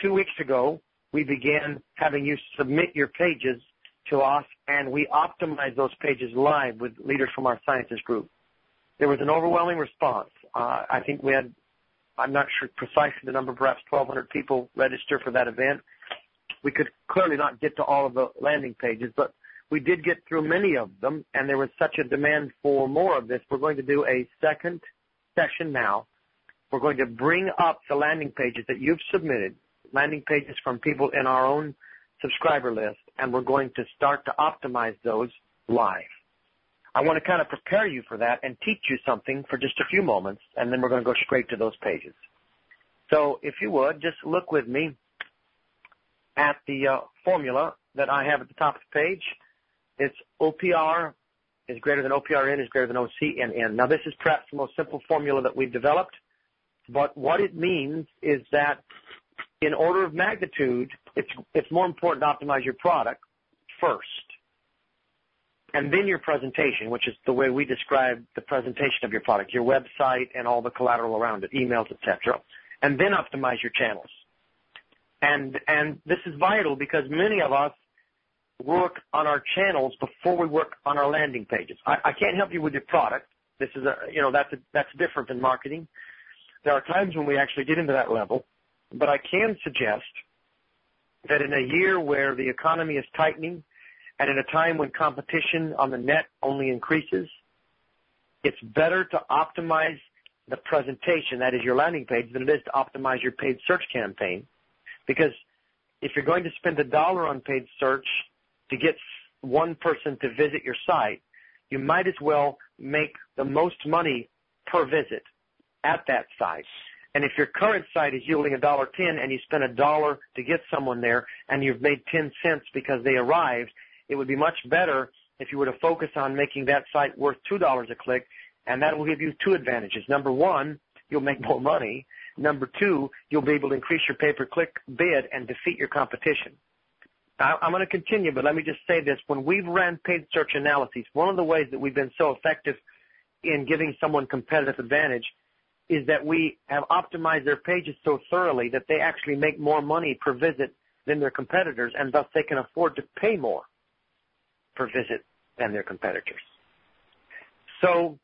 two weeks ago, we began having you submit your pages to us, and we optimized those pages live with leaders from our sciences group. There was an overwhelming response. Uh, I think we had, I'm not sure precisely the number, perhaps 1,200 people register for that event. We could clearly not get to all of the landing pages, but we did get through many of them, and there was such a demand for more of this. We're going to do a second session now. We're going to bring up the landing pages that you've submitted, landing pages from people in our own subscriber list, and we're going to start to optimize those live. I want to kind of prepare you for that and teach you something for just a few moments, and then we're going to go straight to those pages. So if you would, just look with me at the uh, formula that I have at the top of the page. It's OPR is greater than OPRN is greater than OCNN. Now this is perhaps the most simple formula that we've developed, but what it means is that in order of magnitude, it's, more important to optimize your product first. And then your presentation, which is the way we describe the presentation of your product, your website and all the collateral around it, emails, etc. And then optimize your channels. And, this is vital because many of us work on our channels before we work on our landing pages. I, can't help you with your product. This is you know, that's different than marketing. There are times when we actually get into that level, but I can suggest that in a year where the economy is tightening and in a time when competition on the net only increases, it's better to optimize the presentation, that is your landing page, than it is to optimize your paid search campaign. Because if you're going to spend a dollar on paid search to get one person to visit your site, you might as well make the most money per visit at that site. And if your current site is yielding a dollar ten and you spend a dollar to get someone there and you've made ten cents because they arrived, it would be much better if you were to focus on making that site worth two dollars a click and that will give you two advantages. Number one, you'll make more money. Number two, you'll be able to increase your pay per click bid and defeat your competition. I'm going to continue, but let me just say this. When we've ran paid search analyses, one of the ways that we've been so effective in giving someone competitive advantage is that we have optimized their pages so thoroughly that they actually make more money per visit than their competitors, and thus they can afford to pay more per visit than their competitors. So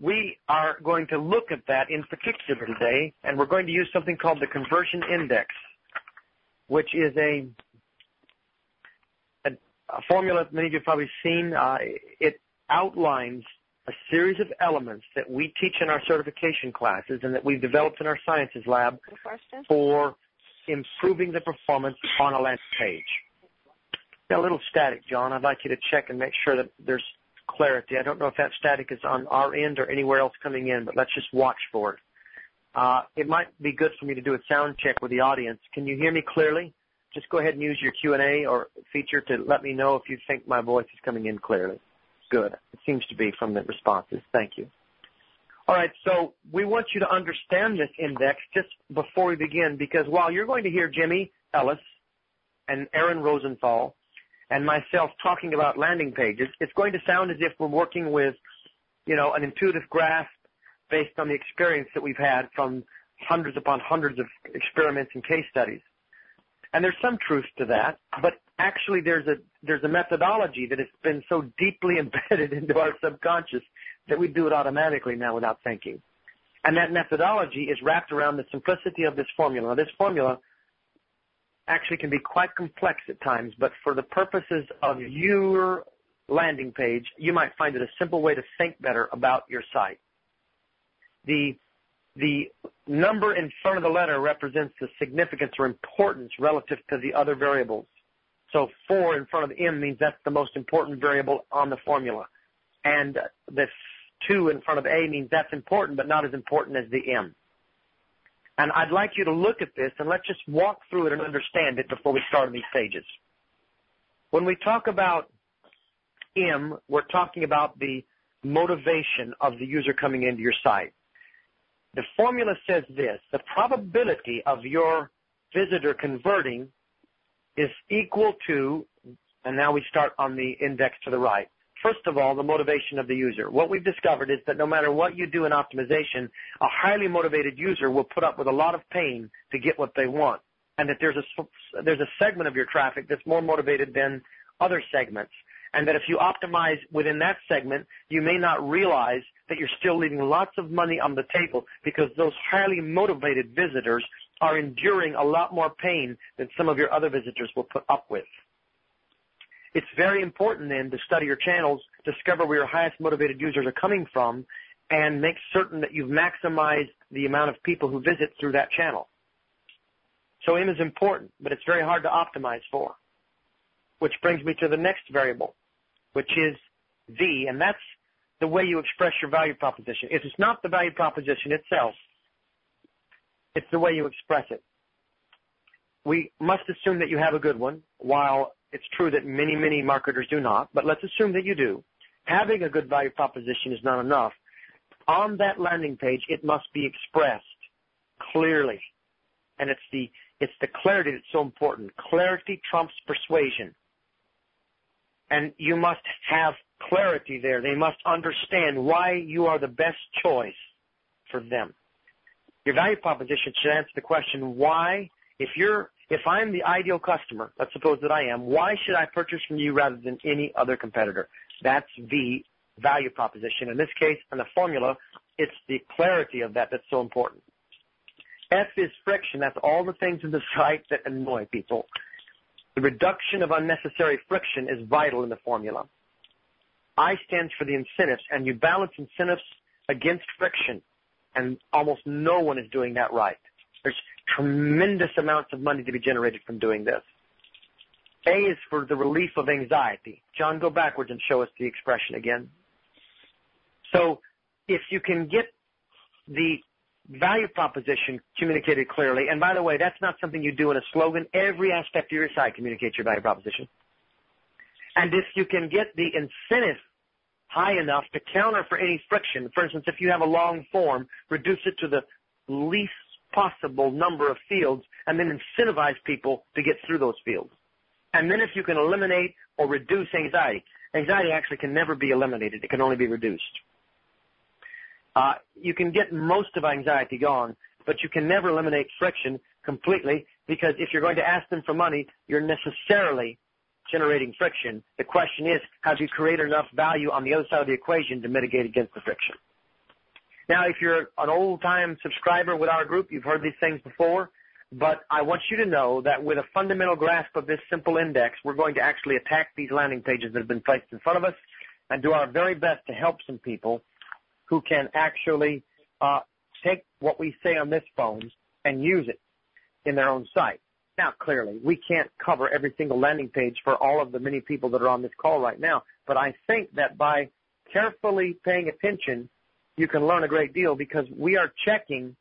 we are going to look at that in particular today, and we're going to use something called the conversion index, which is a a formula that many of you have probably seen. Uh, it outlines a series of elements that we teach in our certification classes and that we've developed in our sciences lab for improving the performance on a landing page. Got a little static, John. I'd like you to check and make sure that there's clarity. I don't know if that static is on our end or anywhere else coming in, but let's just watch for it. Uh, it might be good for me to do a sound check with the audience. Can you hear me clearly? just go ahead and use your Q&A or feature to let me know if you think my voice is coming in clearly. Good. It seems to be from the responses. Thank you. All right, so we want you to understand this index just before we begin because while you're going to hear Jimmy Ellis and Aaron Rosenthal and myself talking about landing pages, it's going to sound as if we're working with, you know, an intuitive grasp based on the experience that we've had from hundreds upon hundreds of experiments and case studies. And there's some truth to that, but actually there's a there's a methodology that has been so deeply embedded into our subconscious that we do it automatically now without thinking. And that methodology is wrapped around the simplicity of this formula. Now, this formula actually can be quite complex at times, but for the purposes of your landing page, you might find it a simple way to think better about your site. The the number in front of the letter represents the significance or importance relative to the other variables. So 4 in front of M means that's the most important variable on the formula. And the 2 in front of A means that's important, but not as important as the M. And I'd like you to look at this and let's just walk through it and understand it before we start on these pages. When we talk about M, we're talking about the motivation of the user coming into your site. The formula says this, the probability of your visitor converting is equal to, and now we start on the index to the right. First of all, the motivation of the user. What we've discovered is that no matter what you do in optimization, a highly motivated user will put up with a lot of pain to get what they want. and that there's a there's a segment of your traffic that's more motivated than other segments, and that if you optimize within that segment, you may not realize that you're still leaving lots of money on the table because those highly motivated visitors are enduring a lot more pain than some of your other visitors will put up with. It's very important then to study your channels, discover where your highest motivated users are coming from, and make certain that you've maximized the amount of people who visit through that channel. So M is important, but it's very hard to optimize for. Which brings me to the next variable, which is V, and that's the way you express your value proposition. If it's not the value proposition itself, it's the way you express it. We must assume that you have a good one, while it's true that many, many marketers do not, but let's assume that you do. Having a good value proposition is not enough. On that landing page, it must be expressed clearly. And it's the, it's the clarity that's so important. Clarity trumps persuasion. And you must have clarity there. They must understand why you are the best choice for them. Your value proposition should answer the question, why, if you're, if I'm the ideal customer, let's suppose that I am, why should I purchase from you rather than any other competitor? That's the value proposition. In this case, in the formula, it's the clarity of that that's so important. F is friction. That's all the things in the site that annoy people. The reduction of unnecessary friction is vital in the formula. I stands for the incentives, and you balance incentives against friction and almost no one is doing that right. There's tremendous amounts of money to be generated from doing this. A is for the relief of anxiety. John, go backwards and show us the expression again. So if you can get the value proposition communicated clearly, and by the way, that's not something you do in a slogan. Every aspect of your site communicates your value proposition. And if you can get the incentive high enough to counter for any friction. For instance, if you have a long form, reduce it to the least possible number of fields and then incentivize people to get through those fields. And then if you can eliminate or reduce anxiety, anxiety actually can never be eliminated. It can only be reduced. Uh, you can get most of anxiety gone, but you can never eliminate friction completely because if you're going to ask them for money, you're necessarily generating friction. The question is, have you created enough value on the other side of the equation to mitigate against the friction? Now, if you're an old-time subscriber with our group, you've heard these things before, but I want you to know that with a fundamental grasp of this simple index, we're going to actually attack these landing pages that have been placed in front of us and do our very best to help some people who can actually uh, take what we say on this phone and use it in their own site. Now, clearly, we can't cover every single landing page for all of the many people that are on this call right now, but I think that by carefully paying attention, you can learn a great deal because we are checking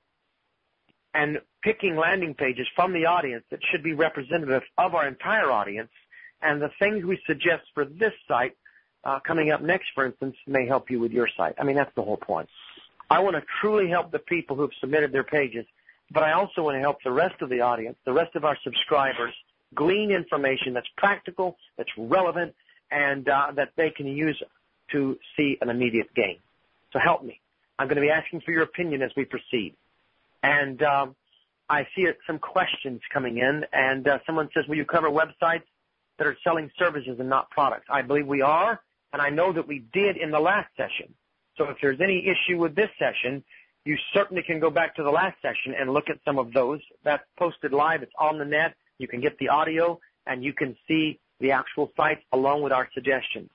and picking landing pages from the audience that should be representative of our entire audience. And the things we suggest for this site uh, coming up next, for instance, may help you with your site. I mean, that's the whole point. I want to truly help the people who have submitted their pages but I also want to help the rest of the audience, the rest of our subscribers, glean information that's practical, that's relevant, and uh, that they can use to see an immediate gain. So help me. I'm going to be asking for your opinion as we proceed. And um, I see some questions coming in, and uh, someone says, will you cover websites that are selling services and not products? I believe we are, and I know that we did in the last session. So if there's any issue with this session, you certainly can go back to the last session and look at some of those. That's posted live. It's on the net. You can get the audio and you can see the actual sites along with our suggestions.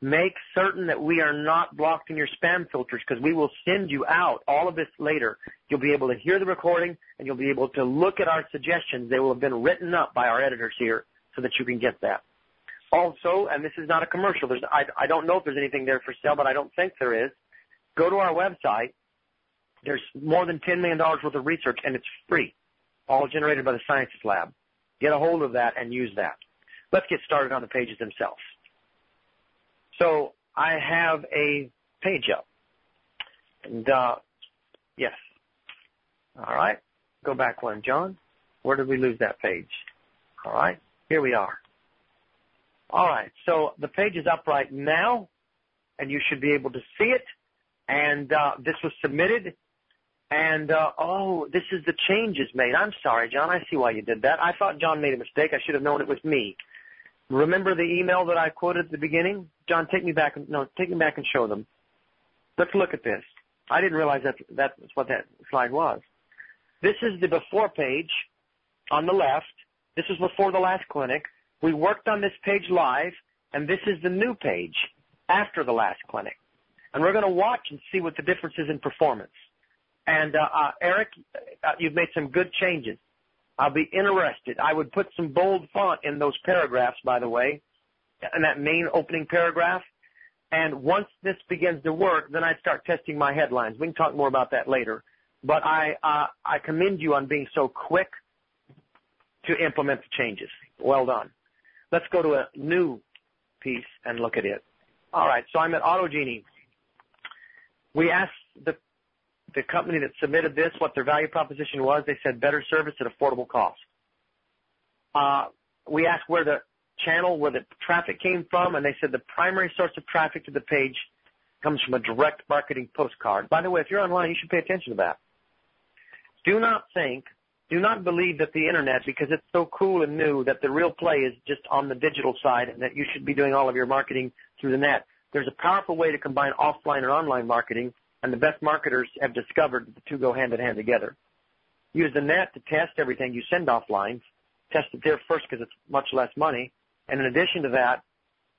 Make certain that we are not blocked in your spam filters because we will send you out all of this later. You'll be able to hear the recording and you'll be able to look at our suggestions. They will have been written up by our editors here so that you can get that. Also, and this is not a commercial, I, I don't know if there's anything there for sale, but I don't think there is. Go to our website there's more than $10 million worth of research and it's free, all generated by the Sciences Lab. Get a hold of that and use that. Let's get started on the pages themselves. So I have a page up. And, uh, yes. All right. Go back one, John. Where did we lose that page? All right. Here we are. All right. So the page is up right now, and you should be able to see it. And uh, this was submitted And uh, oh, this is the changes made. I'm sorry, John. I see why you did that. I thought John made a mistake. I should have known it was me. Remember the email that I quoted at the beginning? John, take me back. No, take me back and show them. Let's look at this. I didn't realize that that's what that slide was. This is the before page on the left. This is before the last clinic. We worked on this page live, and this is the new page after the last clinic. And we're going to watch and see what the difference is in performance. And uh, uh, Eric, uh, you've made some good changes. I'll be interested. I would put some bold font in those paragraphs, by the way, in that main opening paragraph. And once this begins to work, then I'd start testing my headlines. We can talk more about that later. But I, I commend you on being so quick to implement the changes. Well done. Let's go to a new piece and look at it. All right, so I'm at AutoGenie. We asked the the company that submitted this what their value proposition was. They said better service at affordable cost. Uh, we asked where the channel, where the traffic came from, and they said the primary source of traffic to the page comes from a direct marketing postcard. By the way, if you're online, you should pay attention to that. Do not think, do not believe that the internet, because it's so cool and new, that the real play is just on the digital side and that you should be doing all of your marketing through the net. There's a powerful way to combine offline and online marketing and the best marketers have discovered that the two go hand in hand together. Use the net to test everything you send offline. Test it there first because it's much less money. And in addition to that,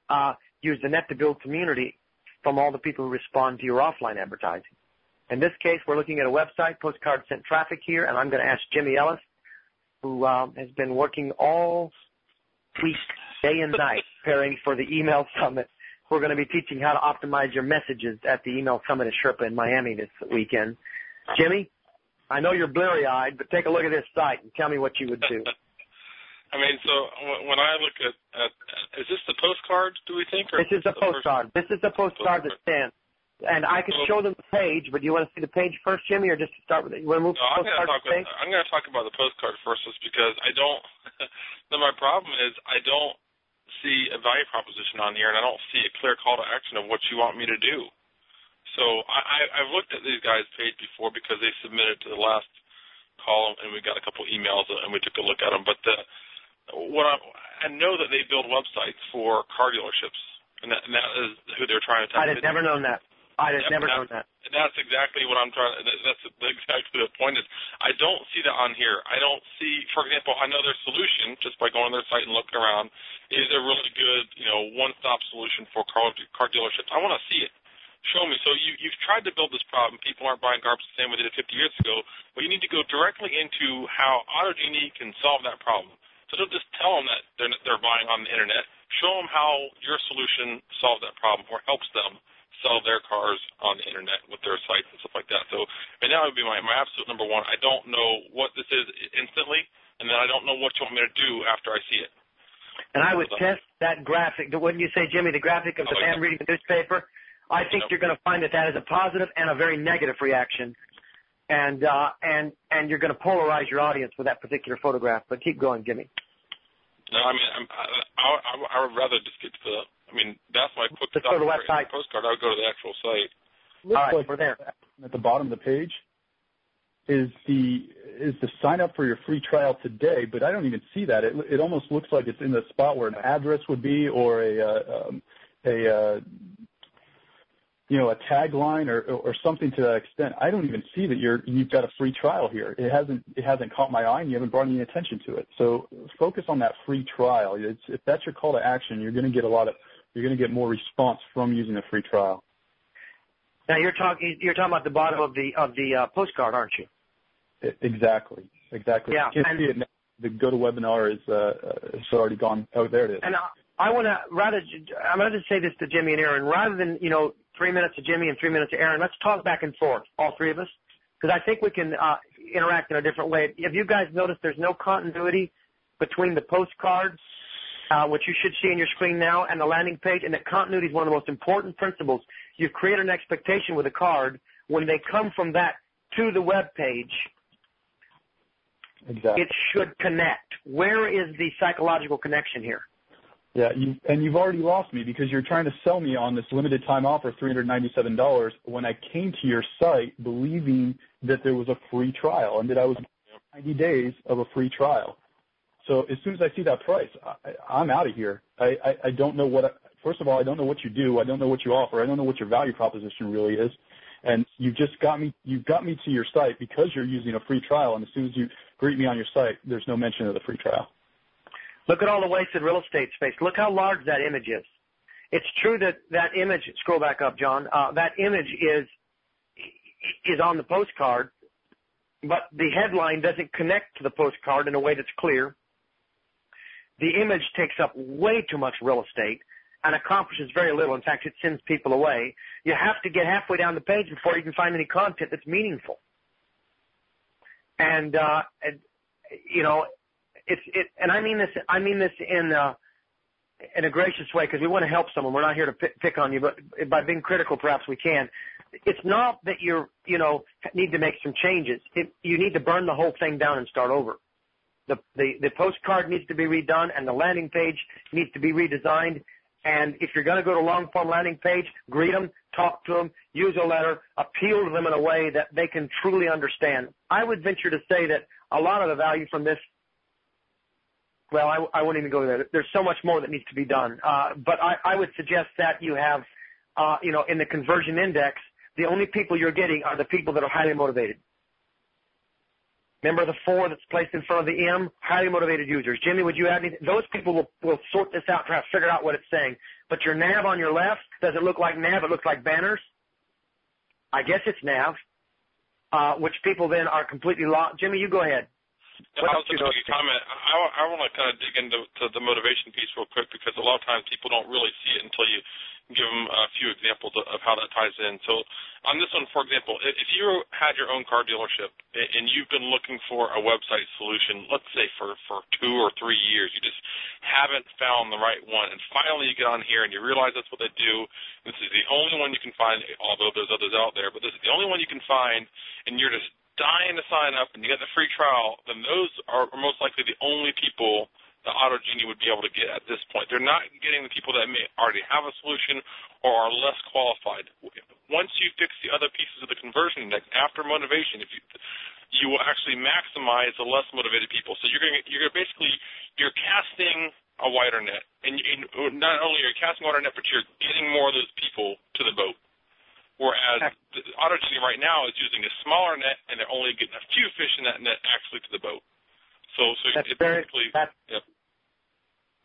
uh, use the net to build community from all the people who respond to your offline advertising. In this case, we're looking at a website, postcard sent traffic here, and I'm going to ask Jimmy Ellis, who um, has been working all week, day and night, preparing for the email summit we're going to be teaching how to optimize your messages at the email summit at Sherpa in Miami this weekend. Jimmy, I know you're bleary eyed, but take a look at this site and tell me what you would do. I mean, so when I look at, at is this the postcard? Do we think? Or this is the postcard. This is the postcard, that stands. And I can show them the page, but do you want to see the page first, Jimmy, or just to start with it? You want to move no, I'm going to talk. About, I'm going to talk about the postcard first, just because I don't. then my problem is I don't see a value proposition on here, and I don't see a clear call to action of what you want me to do. So I, I've looked at these guys' page before because they submitted to the last call, and we got a couple emails, and we took a look at them. But the, what I, I know that they build websites for car dealerships, and that, and that is who they're trying to. I'd have never known that. I'd have yep, never known that. And that's exactly what I'm trying. To. That's exactly the point. Is I don't see that on here. I don't see, for example, I know their solution just by going on their site and looking around is a really good, you know, one-stop solution for car car dealerships. I want to see it. Show me. So you you've tried to build this problem. People aren't buying cars the same way they did 50 years ago. But you need to go directly into how AutoGenie can solve that problem. So don't just tell them that they're they're buying on the internet. Show them how your solution solves that problem or helps them sell their cars on the internet with their sites and stuff like that. So, and that would be my, my absolute number one. I don't know what this is instantly, and then I don't know what you want me to do after I see it. And I would so, test that graphic. Wouldn't you say, Jimmy, the graphic of the man reading the newspaper? I think yep. you're going to find that that is a positive and a very negative reaction, and uh, and and you're going to polarize your audience with that particular photograph. But keep going, Jimmy. No, I mean, I'm, I, I, I would rather just get to the I mean, that's my post- Let's go to the website. postcard. I would go to the actual site. Looks All right, like we're there. At the bottom of the page is the is the sign up for your free trial today, but I don't even see that. It it almost looks like it's in the spot where an address would be or a uh, um, a uh, you know a tagline or or something to that extent. I don't even see that you're you've got a free trial here. It hasn't it hasn't caught my eye, and you haven't brought any attention to it. So focus on that free trial. It's, if that's your call to action, you're going to get a lot of you're going to get more response from using a free trial. Now you're talking you're talking about the bottom of the of the uh, postcard, aren't you? Exactly, exactly. Yeah, you can't see it now. The GoToWebinar is uh, it's already gone. Oh, there it is. And I, I want to rather I'm going to say this to Jimmy and Aaron. Rather than you know three minutes to Jimmy and three minutes to Aaron, let's talk back and forth, all three of us, because I think we can uh, interact in a different way. Have you guys noticed there's no continuity between the postcards Uh, which you should see on your screen now, and the landing page. And that continuity is one of the most important principles. You create an expectation with a card. When they come from that to the web page, exactly. it should connect. Where is the psychological connection here? Yeah, you, and you've already lost me because you're trying to sell me on this limited time offer, $397, when I came to your site believing that there was a free trial and that I was 90 days of a free trial. So as soon as I see that price, I'm out of here. I, don't know what, first of all, I don't know what you do. I don't know what you offer. I don't know what your value proposition really is. And you've just got me, you got me to your site because you're using a free trial. And as soon as you greet me on your site, there's no mention of the free trial. Look at all the wasted real estate space. Look how large that image is. It's true that that image, scroll back up, John, uh, that image is, is on the postcard, but the headline doesn't connect to the postcard in a way that's clear. The image takes up way too much real estate and accomplishes very little. In fact, it sends people away. You have to get halfway down the page before you can find any content that's meaningful. And, uh, and you know, it's it, and I mean this. I mean this in uh, in a gracious way because we want to help someone. We're not here to pick, pick on you, but by being critical, perhaps we can. It's not that you're you know need to make some changes. It, you need to burn the whole thing down and start over. The, the the postcard needs to be redone, and the landing page needs to be redesigned. And if you're going to go to long form landing page, greet them, talk to them, use a letter, appeal to them in a way that they can truly understand. I would venture to say that a lot of the value from this well, I, I won't even go there. There's so much more that needs to be done. Uh, but I, I would suggest that you have, uh, you know, in the conversion index, the only people you're getting are the people that are highly motivated. Remember the four that's placed in front of the M? Highly motivated users. Jimmy, would you add anything? Those people will, will sort this out, perhaps figure out what it's saying. But your nav on your left, does it look like nav? It looks like banners. I guess it's nav, uh, which people then are completely lost. Jimmy, you go ahead. I was just a comment, I, I want to kind of dig into to the motivation piece real quick because a lot of times people don't really see it until you give them a few examples of how that ties in. So on this one, for example, if you had your own car dealership and you've been looking for a website solution, let's say for, for two or three years, you just haven't found the right one, and finally you get on here and you realize that's what they do. This is the only one you can find, although there's others out there, but this is the only one you can find, and you're just dying to sign up and you get the free trial, then those are most likely the only people that AutoGenie would be able to get at this point. They're not getting the people that may already have a solution or are less qualified. Once you fix the other pieces of the conversion index after motivation, if you you will actually maximize the less motivated people. So you're going to, you're basically you're casting a wider net, and, and not only are you casting a wider net, but you're getting more of those people to the boat. Whereas the AutoGenie right now is using a smaller net, and they're only getting a few fish in that net actually to the boat. So, so that's it very, basically, that's, yep.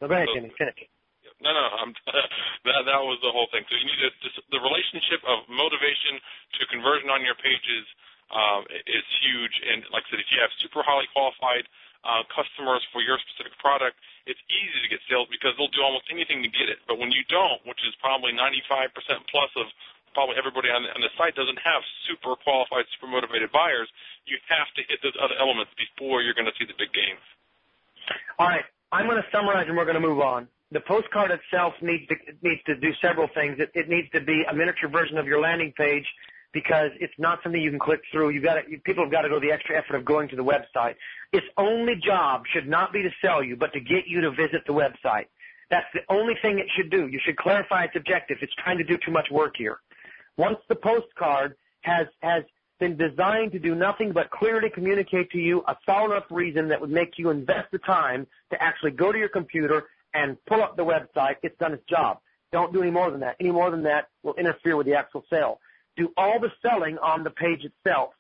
No, go ahead, so, Jimmy. Finish. Yep. No, no, I'm, that that was the whole thing. So you need to, the relationship of motivation to conversion on your pages um, is huge. And like I said, if you have super highly qualified uh, customers for your specific product, it's easy to get sales because they'll do almost anything to get it. But when you don't, which is probably 95% plus of probably everybody on the, on the site doesn't have super qualified, super motivated buyers. You have to hit those other elements before you're going to see the big gains. All right. I'm going to summarize and we're going to move on. The postcard itself needs to, needs to do several things. It, it needs to be a miniature version of your landing page because it's not something you can click through. You've got to, people have got to go the extra effort of going to the website. Its only job should not be to sell you, but to get you to visit the website. That's the only thing it should do. You should clarify its objective. It's trying to do too much work here. Once the postcard has, has been designed to do nothing but clearly communicate to you a solid enough reason that would make you invest the time to actually go to your computer and pull up the website, it's done its job. Don't do any more than that. Any more than that will interfere with the actual sale. Do all the selling on the page itself.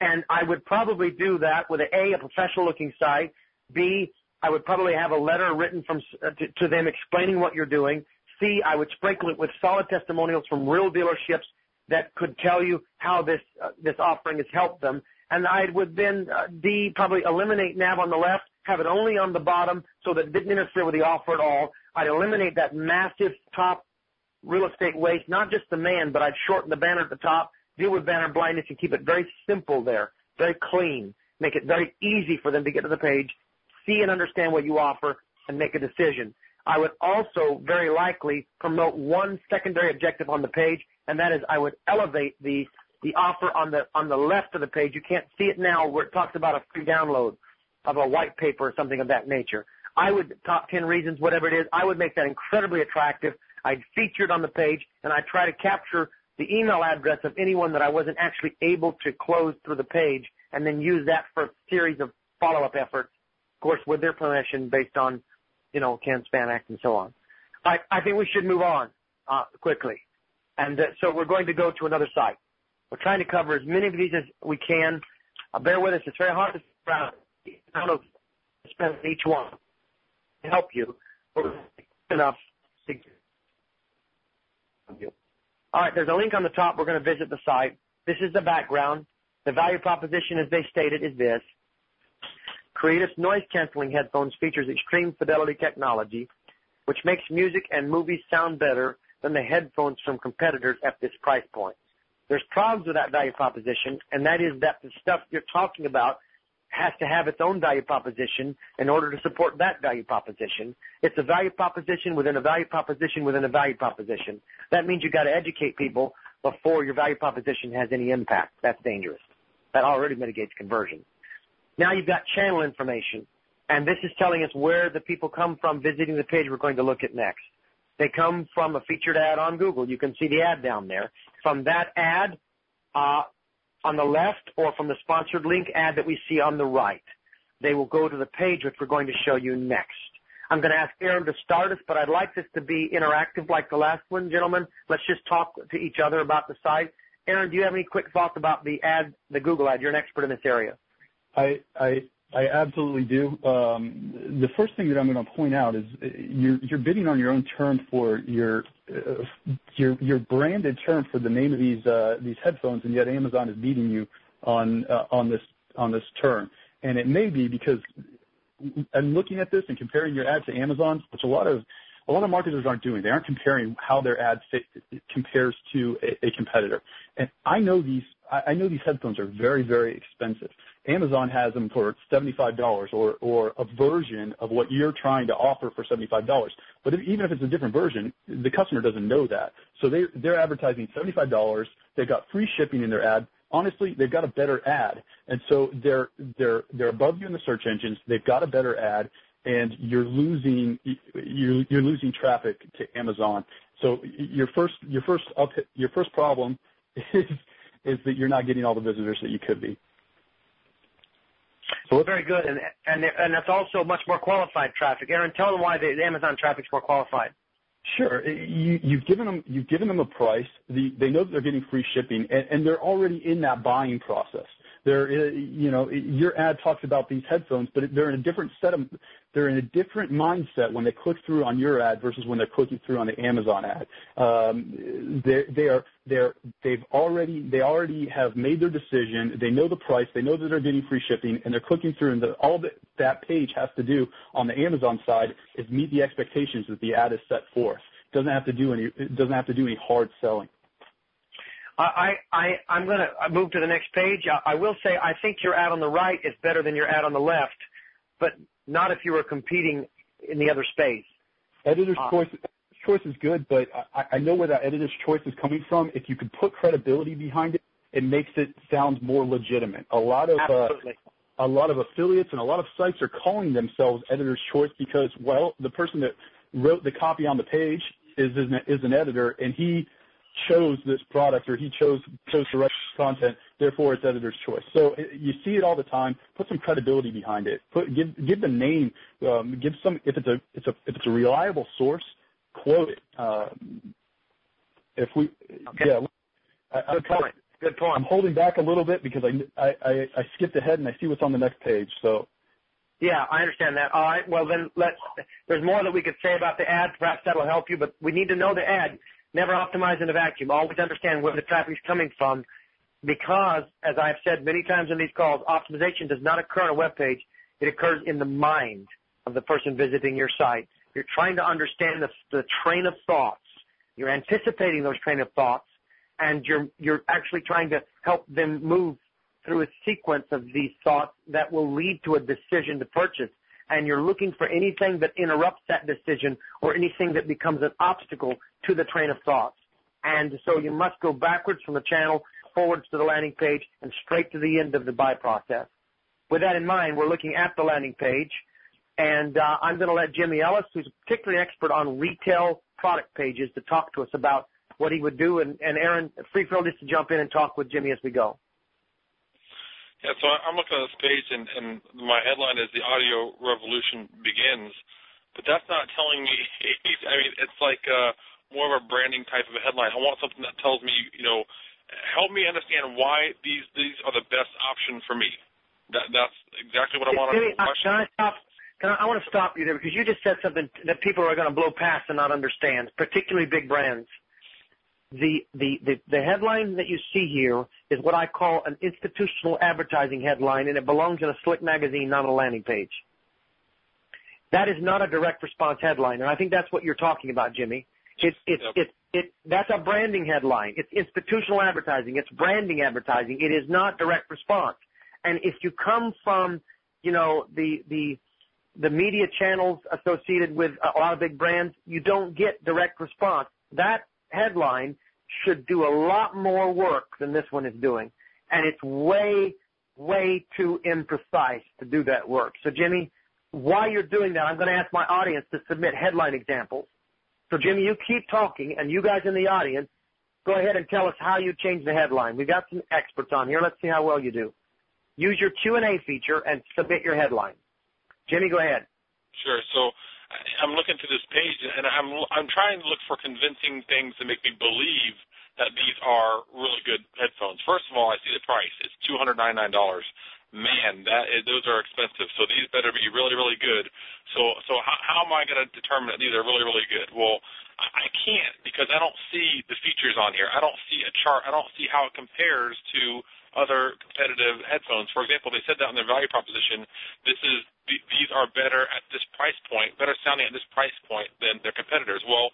And I would probably do that with a, a, professional looking site. B, I would probably have a letter written from, uh, to, to them explaining what you're doing. C, I would sprinkle it with solid testimonials from real dealerships that could tell you how this uh, this offering has helped them. And I would then uh, D probably eliminate nav on the left, have it only on the bottom so that it didn't interfere with the offer at all. I'd eliminate that massive top real estate waste, not just the man, but I'd shorten the banner at the top, deal with banner blindness and keep it very simple there, very clean, make it very easy for them to get to the page, see and understand what you offer, and make a decision. I would also very likely promote one secondary objective on the page, and that is I would elevate the the offer on the on the left of the page. You can't see it now where it talks about a free download of a white paper or something of that nature. I would top 10 reasons, whatever it is, I would make that incredibly attractive. I'd feature it on the page and I'd try to capture the email address of anyone that I wasn't actually able to close through the page and then use that for a series of follow-up efforts, of course, with their permission based on, you know, CAN-SPAM Act and so on. I, I think we should move on uh, quickly. And uh, so we're going to go to another site. We're trying to cover as many of these as we can. Uh, bear with us. It's very hard to don't spend each one to help you. Enough. All right, there's a link on the top. We're going to visit the site. This is the background. The value proposition, as they stated, is this. Creative's noise canceling headphones features extreme fidelity technology, which makes music and movies sound better than the headphones from competitors at this price point. There's problems with that value proposition, and that is that the stuff you're talking about has to have its own value proposition in order to support that value proposition. It's a value proposition within a value proposition within a value proposition. That means you've got to educate people before your value proposition has any impact. That's dangerous. That already mitigates conversion. Now you've got channel information, and this is telling us where the people come from visiting the page we're going to look at next. They come from a featured ad on Google. You can see the ad down there. From that ad, uh, on the left or from the sponsored link ad that we see on the right. They will go to the page which we're going to show you next. I'm going to ask Aaron to start us, but I'd like this to be interactive like the last one, gentlemen. Let's just talk to each other about the site. Aaron, do you have any quick thoughts about the ad, the Google ad? You're an expert in this area. I, absolutely do. Um, the first thing that I'm going to point out is uh, you're, bidding on your own term for your uh, branded term for the name of these uh, these headphones, and yet Amazon is beating you on on this on this term. And it may be because I'm looking at this and comparing your ad to Amazon, which a lot of a lot of marketers aren't doing. They aren't comparing how their ad compares to a, a competitor. And I know these I know these headphones are very very expensive. Amazon has them for $75 or, or a version of what you're trying to offer for $75. But if, even if it's a different version, the customer doesn't know that. So they, they're advertising $75. They've got free shipping in their ad. Honestly, they've got a better ad. And so they're, they're, they're above you in the search engines. They've got a better ad and you're losing, you're, you're losing traffic to Amazon. So your first, your first up, your first problem is, is that you're not getting all the visitors that you could be. So very good, and and and that's also much more qualified traffic. Aaron, tell them why the Amazon traffic's more qualified. Sure. You, you've given them you've given them a price. The, they know that they're getting free shipping, and, and they're already in that buying process. Your ad talks about these headphones, but they're in a different set of, they're in a different mindset when they click through on your ad versus when they're clicking through on the Amazon ad. Um, they, are, they're, they've already, they already have made their decision. They know the price. They know that they're getting free shipping, and they're clicking through. And all that that page has to do on the Amazon side is meet the expectations that the ad is set forth. Doesn't have to do any, doesn't have to do any hard selling. I, I, I'm going to move to the next page. I, I will say I think your ad on the right is better than your ad on the left, but not if you were competing in the other space. Editor's uh, choice choice is good, but I, I know where that editor's choice is coming from. If you could put credibility behind it, it makes it sound more legitimate. A lot of uh, a lot of affiliates and a lot of sites are calling themselves editor's choice because well, the person that wrote the copy on the page is is an, is an editor, and he chose this product or he chose chose to write content, therefore it's editor's choice. So you see it all the time. Put some credibility behind it. Put give give the name. Um, give some if it's a it's a if it's a reliable source, quote it. Uh, if we okay. yeah. I, Good point. Good point. I'm holding back a little bit because I, I, I, I skipped ahead and I see what's on the next page. So yeah, I understand that. All right. Well, then let's. There's more that we could say about the ad. Perhaps that'll help you, but we need to know the ad. Never optimize in a vacuum. Always understand where the traffic is coming from because, as I've said many times in these calls, optimization does not occur on a web page. It occurs in the mind of the person visiting your site. You're trying to understand the, the train of thoughts. You're anticipating those train of thoughts and you're, you're actually trying to help them move through a sequence of these thoughts that will lead to a decision to purchase and you're looking for anything that interrupts that decision or anything that becomes an obstacle to the train of thought. And so you must go backwards from the channel, forwards to the landing page, and straight to the end of the buy process. With that in mind, we're looking at the landing page. And uh, I'm going to let Jimmy Ellis, who's particularly expert on retail product pages, to talk to us about what he would do. And, and Aaron, free throw just to jump in and talk with Jimmy as we go. Yeah, so I'm looking at this page, and, and my headline is "The Audio Revolution Begins," but that's not telling me. I mean, it's like uh, more of a branding type of a headline. I want something that tells me, you know, help me understand why these these are the best option for me. That that's exactly what I want to. Can I stop? Can I, I want to stop you there because you just said something that people are going to blow past and not understand, particularly big brands the, the, the, the headline that you see here is what I call an institutional advertising headline, and it belongs in a slick magazine, not a landing page. That is not a direct response headline, and I think that's what you're talking about, Jimmy. It's it's yep. it's it that's a branding headline. It's institutional advertising. It's branding advertising. It is not direct response. And if you come from, you know, the the the media channels associated with a lot of big brands, you don't get direct response. That headline should do a lot more work than this one is doing. And it's way, way too imprecise to do that work. So Jimmy, while you're doing that, I'm going to ask my audience to submit headline examples. So Jimmy, you keep talking and you guys in the audience, go ahead and tell us how you change the headline. We've got some experts on here. Let's see how well you do. Use your Q&A feature and submit your headline. Jimmy, go ahead. Sure. So I'm looking to this page and I'm I'm trying to look for convincing things to make me believe that these are really good headphones. First of all, I see the price. It's two hundred ninety nine dollars. Man, that is, those are expensive. So these better be really, really good. So, so how, how am I going to determine that these are really, really good? Well, I, I can't because I don't see the features on here. I don't see a chart. I don't see how it compares to other competitive headphones. For example, they said that on their value proposition. This is these are better at this price point, better sounding at this price point than their competitors. Well,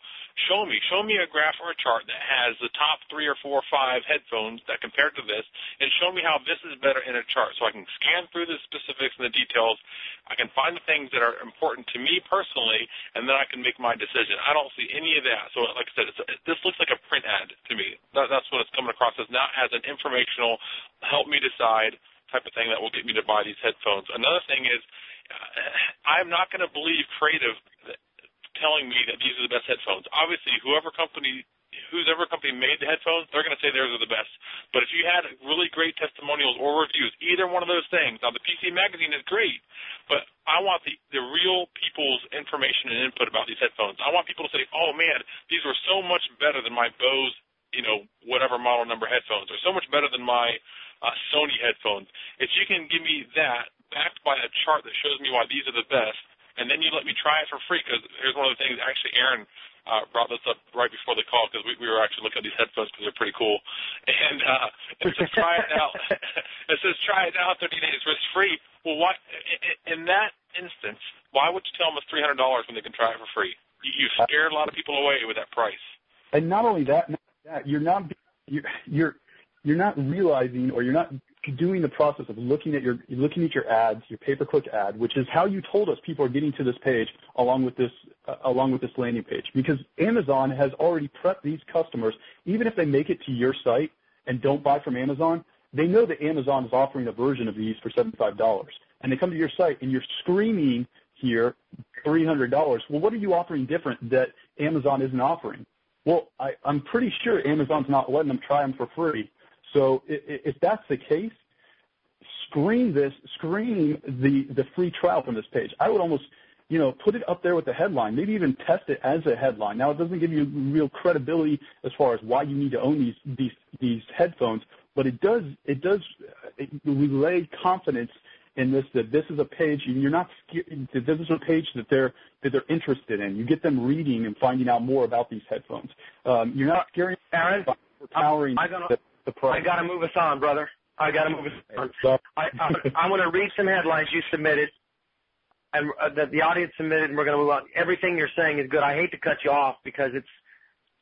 show me, show me a graph or a chart that has the top three or four or five headphones that compared to this, and show me how this is better in a chart, so I can scan through the specifics and the details. I can find the things that are important to me personally, and then I can make my decision. I don't see any of that. So, like I said, this looks like a print ad to me. That, that's what it's coming across as, not as an informational, help me decide type of thing that will get me to buy these headphones. Another thing is I'm not going to believe creative telling me that these are the best headphones. Obviously, whoever company whoever company made the headphones, they're going to say theirs are the best. But if you had really great testimonials or reviews, either one of those things, now the PC magazine is great, but I want the the real people's information and input about these headphones. I want people to say, "Oh man, these were so much better than my Bose, you know, whatever model number headphones, or so much better than my uh, Sony headphones." If you can give me that, backed by a chart that shows me why these are the best, and then you let me try it for free. Because here's one of the things. Actually, Aaron uh, brought this up right before the call because we, we were actually looking at these headphones because they're pretty cool. And uh, it says try it out. it says try it out 30 days risk free. Well, why? In that instance, why would you tell them it's $300 when they can try it for free? You, you scared a lot of people away with that price. And not only that, not that you're not you're you're you're not realizing or you're not doing the process of looking at your looking at your ads, your pay-per-click ad, which is how you told us people are getting to this page along with this uh, along with this landing page. Because Amazon has already prepped these customers, even if they make it to your site and don't buy from Amazon, they know that Amazon is offering a version of these for $75. And they come to your site and you're screaming here $300. Well, what are you offering different that Amazon isn't offering? Well, I, I'm pretty sure Amazon's not letting them try them for free. So if that's the case, screen this, screen the, the free trial from this page. I would almost, you know, put it up there with the headline, maybe even test it as a headline. Now, it doesn't give you real credibility as far as why you need to own these, these, these headphones, but it does, it does relay confidence in this that this is a page you're not that this is a page that they're that they're interested in. You get them reading and finding out more about these headphones. Um, you're not scaring Aaron, powering I'm gonna, the I got to move us on, brother. I got to move us on. I, I, I'm going to read some headlines you submitted, and uh, that the audience submitted, and we're going to move on. Everything you're saying is good. I hate to cut you off because it's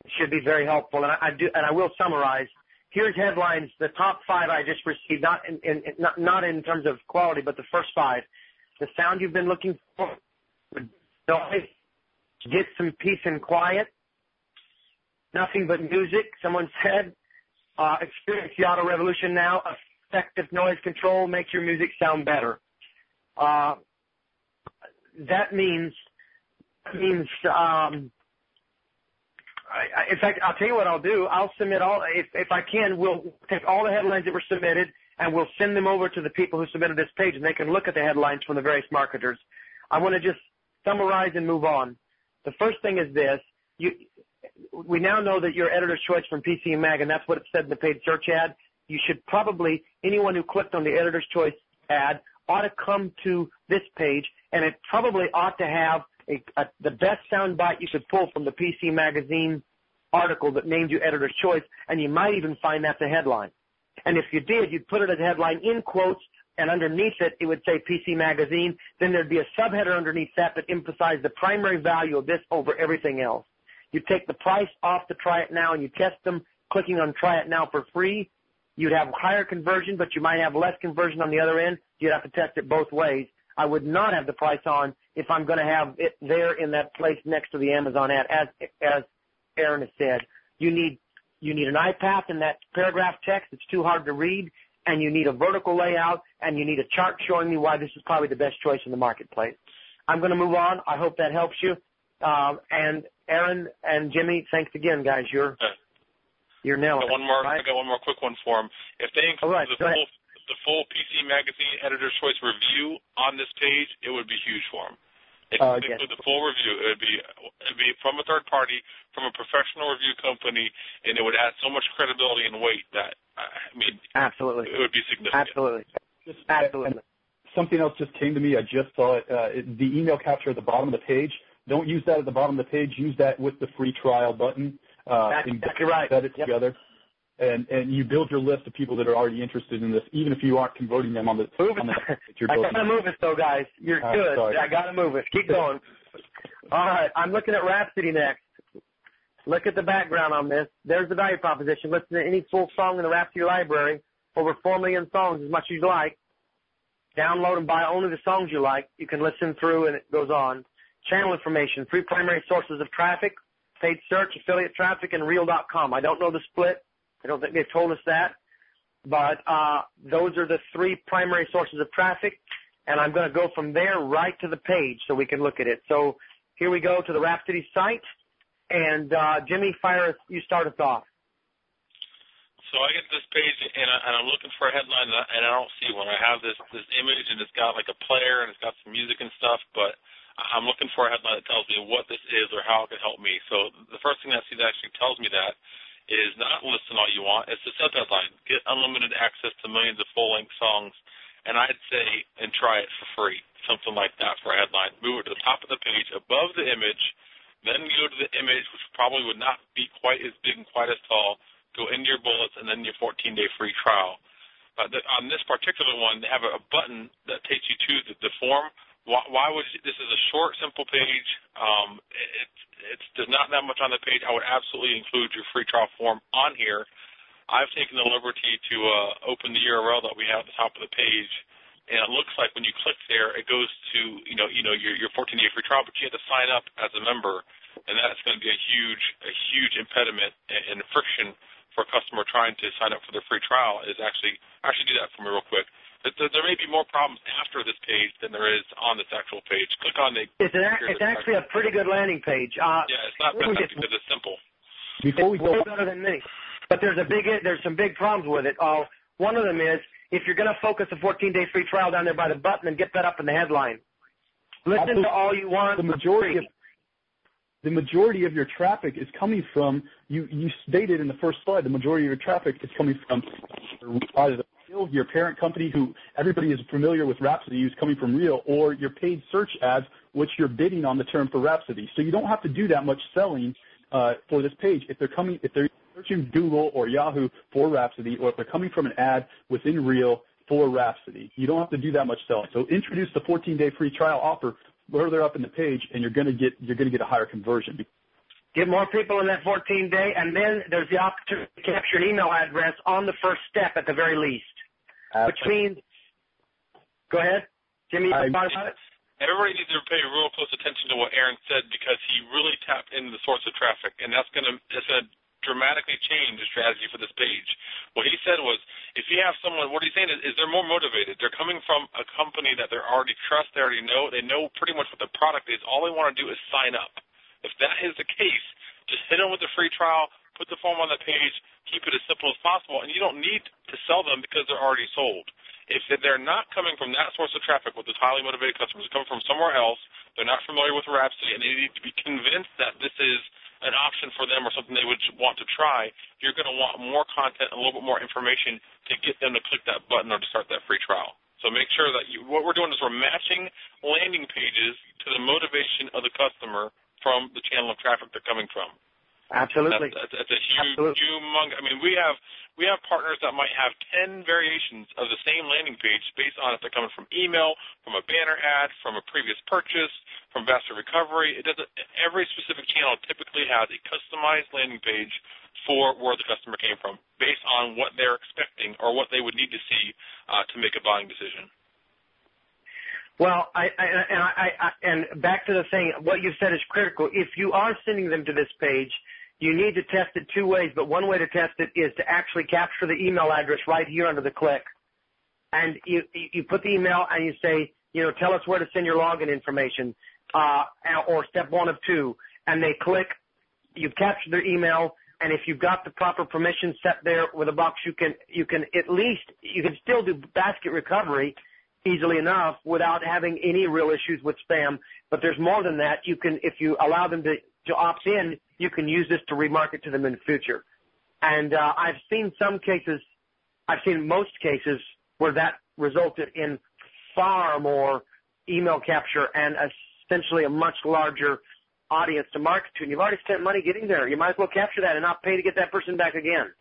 it should be very helpful, and I, I do, and I will summarize. Here's headlines. The top five I just received, not in, in, in not not in terms of quality, but the first five. The sound you've been looking for. Noise. Get some peace and quiet. Nothing but music. Someone said uh, experience the auto revolution now. Effective noise control makes your music sound better. Uh, that means means um, I, I, in fact, I'll tell you what I'll do. I'll submit all if if I can. We'll take all the headlines that were submitted and we'll send them over to the people who submitted this page, and they can look at the headlines from the various marketers. I want to just summarize and move on. The first thing is this: you, we now know that you're editor's choice from PC Mag, and that's what it said in the paid search ad. You should probably anyone who clicked on the editor's choice ad ought to come to this page, and it probably ought to have a, a, the best soundbite you could pull from the PC Magazine article that named you editor's choice, and you might even find that the headline. And if you did, you'd put it as a headline in quotes, and underneath it, it would say PC Magazine. Then there'd be a subheader underneath that that emphasized the primary value of this over everything else. You take the price off the try it now and you test them clicking on try it now for free. You'd have higher conversion, but you might have less conversion on the other end. You'd have to test it both ways. I would not have the price on if I'm going to have it there in that place next to the Amazon ad, as as Aaron has said. You need you need an eye path in that paragraph text. It's too hard to read, and you need a vertical layout, and you need a chart showing me why this is probably the best choice in the marketplace. I'm going to move on. I hope that helps you. Um, and Aaron and Jimmy, thanks again, guys. You're you're nailing one more. right? I got one more quick one for them. If they include right, the go ahead. full the full PC Magazine Editor's Choice review on this page, it would be huge for them. If Uh, they yes. include the full review, it would be it would be from a third party, from a professional review company, and it would add so much credibility and weight that I mean Absolutely, it would be significant. absolutely, Just- absolutely. Something else just came to me. I just saw it. Uh, it. The email capture at the bottom of the page. Don't use that at the bottom of the page. Use that with the free trial button. Uh, That's and exactly right. Set it Yep. together. And, and you build your list of people that are already interested in this, even if you aren't converting them on the Move on the it. that you're I gotta move it though, guys. You're All right, good. sorry. I gotta move it. Keep going. All right, I'm looking at Rhapsody next. Look at the background on this. There's the value proposition. Listen to any full song in the Rhapsody library, over four million songs, as much as you like. Download and buy only the songs you like. You can listen through, and it goes on. Channel information, three primary sources of traffic: paid search, affiliate traffic, and Real.com. I don't know the split. I don't think they've told us that but uh, those are the three primary sources of traffic, and I'm going to go from there right to the page so we can look at it. So here we go to the Rhapsody site, and uh, Jimmy, fire us, you start us off. So I get this page and, I, I'm looking for a headline and I, and I don't see one. I have this this image and it's got like a player and it's got some music and stuff, but I'm looking for a headline that tells me what this is or how it can help me. So the first thing that actually tells me that is not listen all you want. It's the sub headline: get unlimited access to millions of full length songs. And I'd say and try it for free, something like that for a headline. Move it to the top of the page above the image, then go to the image, which probably would not be quite as big and quite as tall. Go into your bullets and then your 14 day free trial. Uh, the, on this particular one, they have a, a button that takes you to the, the form. Why, why would you, this is a short, simple page? Um, it, it's there's not that much on the page. I would absolutely include your free trial form on here. I've taken the liberty to uh, open the URL that we have at the top of the page, and it looks like when you click there, it goes to you know you know your your 14 day free trial, but you have to sign up as a member, and that's going to be a huge a huge impediment and, and friction for a customer trying to sign up for their free trial. Is actually actually do that for me real quick. But there, there may be more problems after this page than there is on this actual page. Click on the. It's, an, it's actually a pretty good landing page. Uh, Yeah, it's not bad because it's simple. Before we it's go, better than many. But there's a big there's some big problems with it. Uh, one of them is if you're going to focus a 14 day free trial down there by the button and get that up in the headline. Listen to all you want. the majority of the majority of your traffic is coming from you. You stated in the first slide the majority of your traffic is coming from Real, your parent company, who everybody is familiar with Rhapsody, who's coming from Real, or your paid search ads, which you're bidding on the term for Rhapsody. So you don't have to do that much selling uh, for this page if they're coming if they're searching Google or Yahoo for Rhapsody, or if they're coming from an ad within Real for Rhapsody. You don't have to do that much selling. So introduce the 14-day free trial offer further up in the page, and you're going to get you're going to get a higher conversion. Get more people in that 14 day, and then there's the opportunity to capture an email address on the first step at the very least. Which means, go ahead, Jimmy. You I- thought about it? Everybody needs to pay real close attention to what Aaron said because he really tapped into the source of traffic, and that's gonna that's gonna dramatically change the strategy for this page. What he said was, if you have someone, what he's saying is, is they're more motivated. They're coming from a company that they already trust, they already know, they know pretty much what the product is. All they want to do is sign up. If that is the case, just hit them with a free trial, put the form on the page, keep it as simple as possible, and you don't need to sell them because they're already sold. If they're not coming from that source of traffic with those highly motivated customers, they're coming from somewhere else, they're not familiar with Rhapsody, and they need to be convinced that this is an option for them or something they would want to try, you're going to want more content, and a little bit more information to get them to click that button or to start that free trial. So make sure that you, what we're doing is we're matching landing pages to the motivation of the customer from the channel of traffic they're coming from. Absolutely. That's, that's, that's a huge, humongous. I mean, we have we have partners that might have ten variations of the same landing page based on if they're coming from email, from a banner ad, from a previous purchase, from basket recovery. It doesn't. Every specific channel typically has a customized landing page for where the customer came from, based on what they're expecting or what they would need to see uh, to make a buying decision. Well, I, I, and I, I, and back to the thing, what you said is critical. If you are sending them to this page, you need to test it two ways, but one way to test it is to actually capture the email address right here under the click. And you, you put the email and you say, you know, tell us where to send your login information uh, or step one of two, and they click, you've captured their email, and if you've got the proper permission set there with a box, you can you can at least you can still do basket recovery easily enough without having any real issues with spam. But there's more than that. You can if you allow them to to opt in, you can use this to remarket to them in the future. And uh, I've seen some cases, I've seen most cases where that resulted in far more email capture and essentially a much larger audience to market to. And you've already spent money getting there. You might as well capture that and not pay to get that person back again.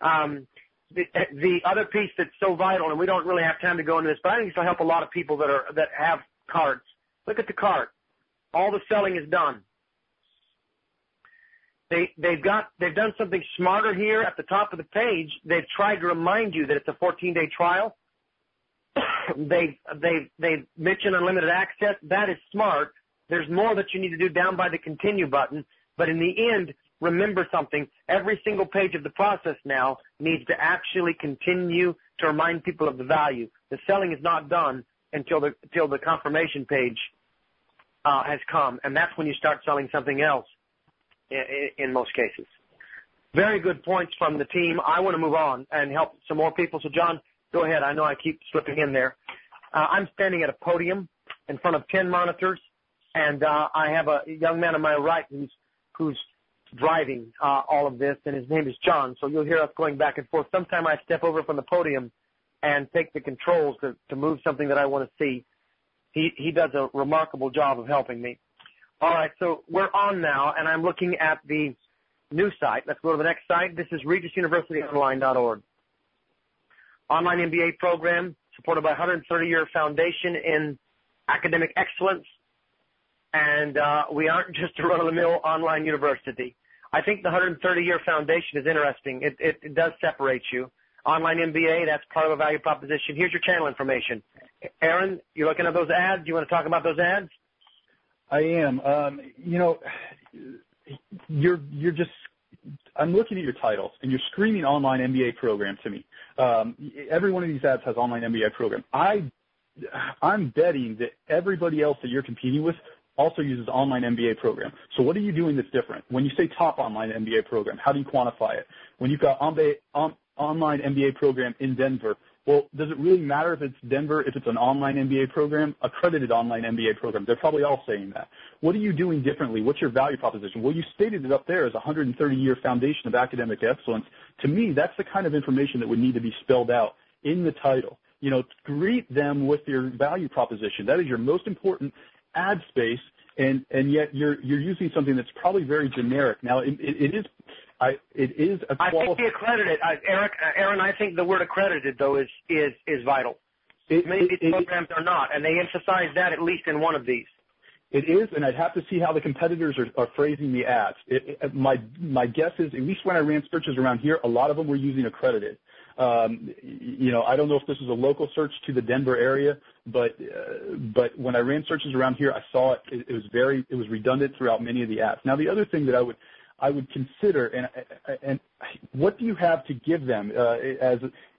Um, the, the other piece that's so vital, and we don't really have time to go into this, but I think this will help a lot of people that are that have cards. Look at the card. All the selling is done. They they've got they've done something smarter here at the top of the page. They've tried to remind you that it's a 14 day trial they they they mention unlimited access. That is smart. There's more that you need to do down by the continue button. But in the end, remember something. Every single page of the process now needs to actually continue to remind people of the value. The selling is not done until the until the confirmation page uh, has come, and that's when you start selling something else. In, most cases, very good points from the team. I want to move on and help some more people. So, John, Go ahead. I know I keep slipping in there. Uh, I'm standing at a podium in front of 10 monitors, and uh, I have a young man on my right who's who's driving uh, all of this, and his name is John. So you'll hear us going back and forth. Sometime I step over from the podium and take the controls to, to move something that I want to see. He he does a remarkable job of helping me. All right, so we're on now, and I'm looking at the new site. Let's go to the next site. This is regisuniversityonline.org. online MBA program supported by 130-year foundation in academic excellence. And uh, we aren't just a run-of-the-mill online university. I think the 130-year foundation is interesting. It, it, it does separate you. Online MBA, that's part of a value proposition. Here's your channel information. Aaron, you're looking at those ads. You want to talk about those ads? I am. Um, you know, you're you're just I'm looking at your titles, and you're screaming online MBA program to me. Um, every one of these ads has online MBA program. I, I'm betting that everybody else that you're competing with also uses online MBA program. So what are you doing that's different? When you say top online MBA program, how do you quantify it? When you've got on, on, online MBA program in Denver, well, does it really matter if it's Denver, if it's an online MBA program, accredited online MBA program? They're probably all saying that. What are you doing differently? What's your value proposition? Well, you stated it up there as a 130-year foundation of academic excellence. To me, that's the kind of information that would need to be spelled out in the title. You know, greet them with your value proposition. That is your most important ad space, and and yet you're you're using something that's probably very generic. Now, it, it, it is I, it is a I think the accredited, uh, Eric, uh, Aaron. I think the word accredited though is is is vital. It, Many of these it, programs are not, and they emphasize that at least in one of these. It is, and I'd have to see how the competitors are, are phrasing the ads. It, it, my my guess is, at least when I ran searches around here, a lot of them were using accredited. Um, you know, I don't know if this is a local search to the Denver area, but uh, but when I ran searches around here, I saw it, it. It was very it was redundant throughout many of the ads. Now, the other thing that I would I would consider, and and what do you have to give them uh,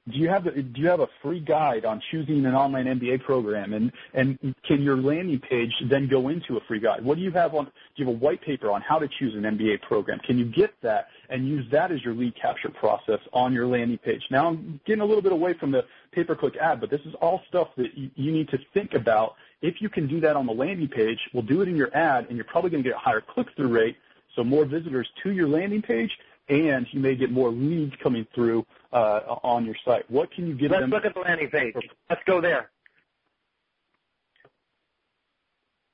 do you have do you have a free guide on choosing an online MBA program and can your landing page then go into a free guide? What do you have on do you have a white paper on how to choose an MBA program? Can you get that and use that as your lead capture process on your landing page? Now I'm getting a little bit away from the pay per click ad, but this is all stuff that you, need to think about. If you can do that on the landing page, we'll do it in your ad and you're probably going to get a higher click through rate, so more visitors to your landing page and you may get more leads coming through uh, on your site. What can you give Let's them? Let's look at the landing page. Let's go there.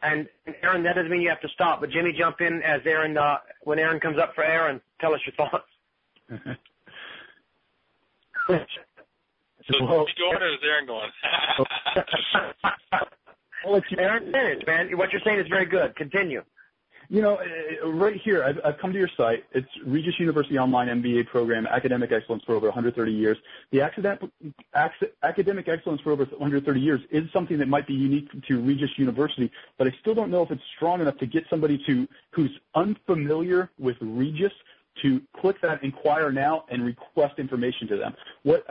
And, and Aaron, that doesn't mean you have to stop, but Jimmy, jump in as Aaron uh, when Aaron comes up for Aaron. tell us your thoughts. so well, is he going or is Aaron going? Aaron, finish, man. What you're saying is very good. Continue. You know, uh, right here, I've, I've come to your site. It's Regis University Online MBA program, academic excellence for over 130 years. The academic, academic excellence for over 130 years is something that might be unique to Regis University, but I still don't know if it's strong enough to get somebody to who's unfamiliar with Regis to click that inquire now and request information to them. What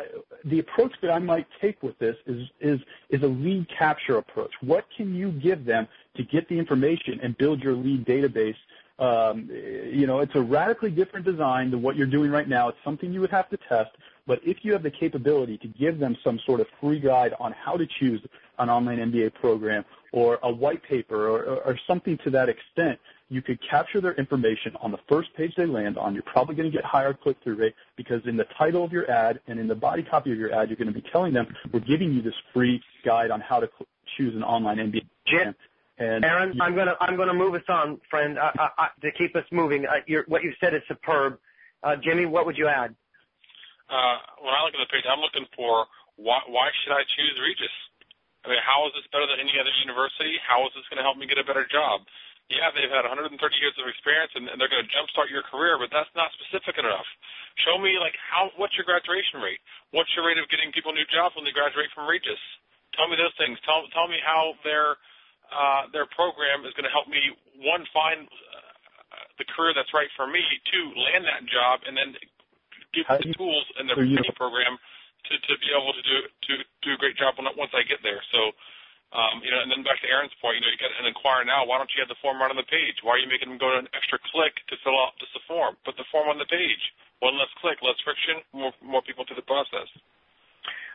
the approach that I might take with this is is is a lead capture approach. What can you give them to get the information and build your lead database? Um, you know, it's a radically different design than what you're doing right now. It's something you would have to test, but if you have the capability to give them some sort of free guide on how to choose an online MBA program or a white paper or, or something to that extent, you could capture their information on the first page they land on. You're probably going to get higher click-through rate because in the title of your ad and in the body copy of your ad, you're going to be telling them, we're giving you this free guide on how to choose an online MBA program. And Aaron, you, I'm going to I'm going to move us on, friend, I, I, I, to keep us moving. Uh, what you said is superb. Uh, Jimmy, what would you add? Uh, when I look at the page, I'm looking for why, why should I choose Regis? I mean, how is this better than any other university? How is this going to help me get a better job? yeah, they've had 130 years of experience and, and they're going to jumpstart your career, but that's not specific enough. Show me like how what's your graduation rate? What's your rate of getting people new jobs when they graduate from Regis? Tell me those things. Tell tell me how their uh, their program is going to help me one find uh, the career that's right for me, two land that job, and then give me the tools in their program to to be able to do to do a great job once I get there. So um, you know, and then back to Aaron's point, you know, you got an inquire now. Why don't you have the form right on the page? Why are you making them go to an extra click to fill out just the form? Put the form on the page. One less click, less friction, more more people through the process.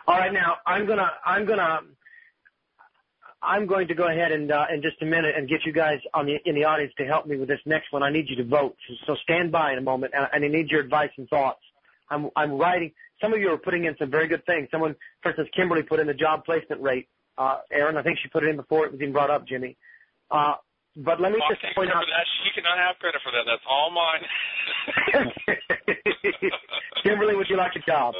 All right, now I'm gonna I'm gonna I'm going to go ahead and uh, in just a minute and get you guys on the in the audience to help me with this next one. I need you to vote, so stand by in a moment, and, and I need your advice and thoughts. I'm I'm writing. Some of you are putting in some very good things. Someone, for instance, Kimberly put in the job placement rate uh, Aaron, I think she put it in before it was even brought up, Jimmy. Uh, but let me oh, just point out. That. She cannot have credit for that. That's all mine. Kimberly, would you like a job?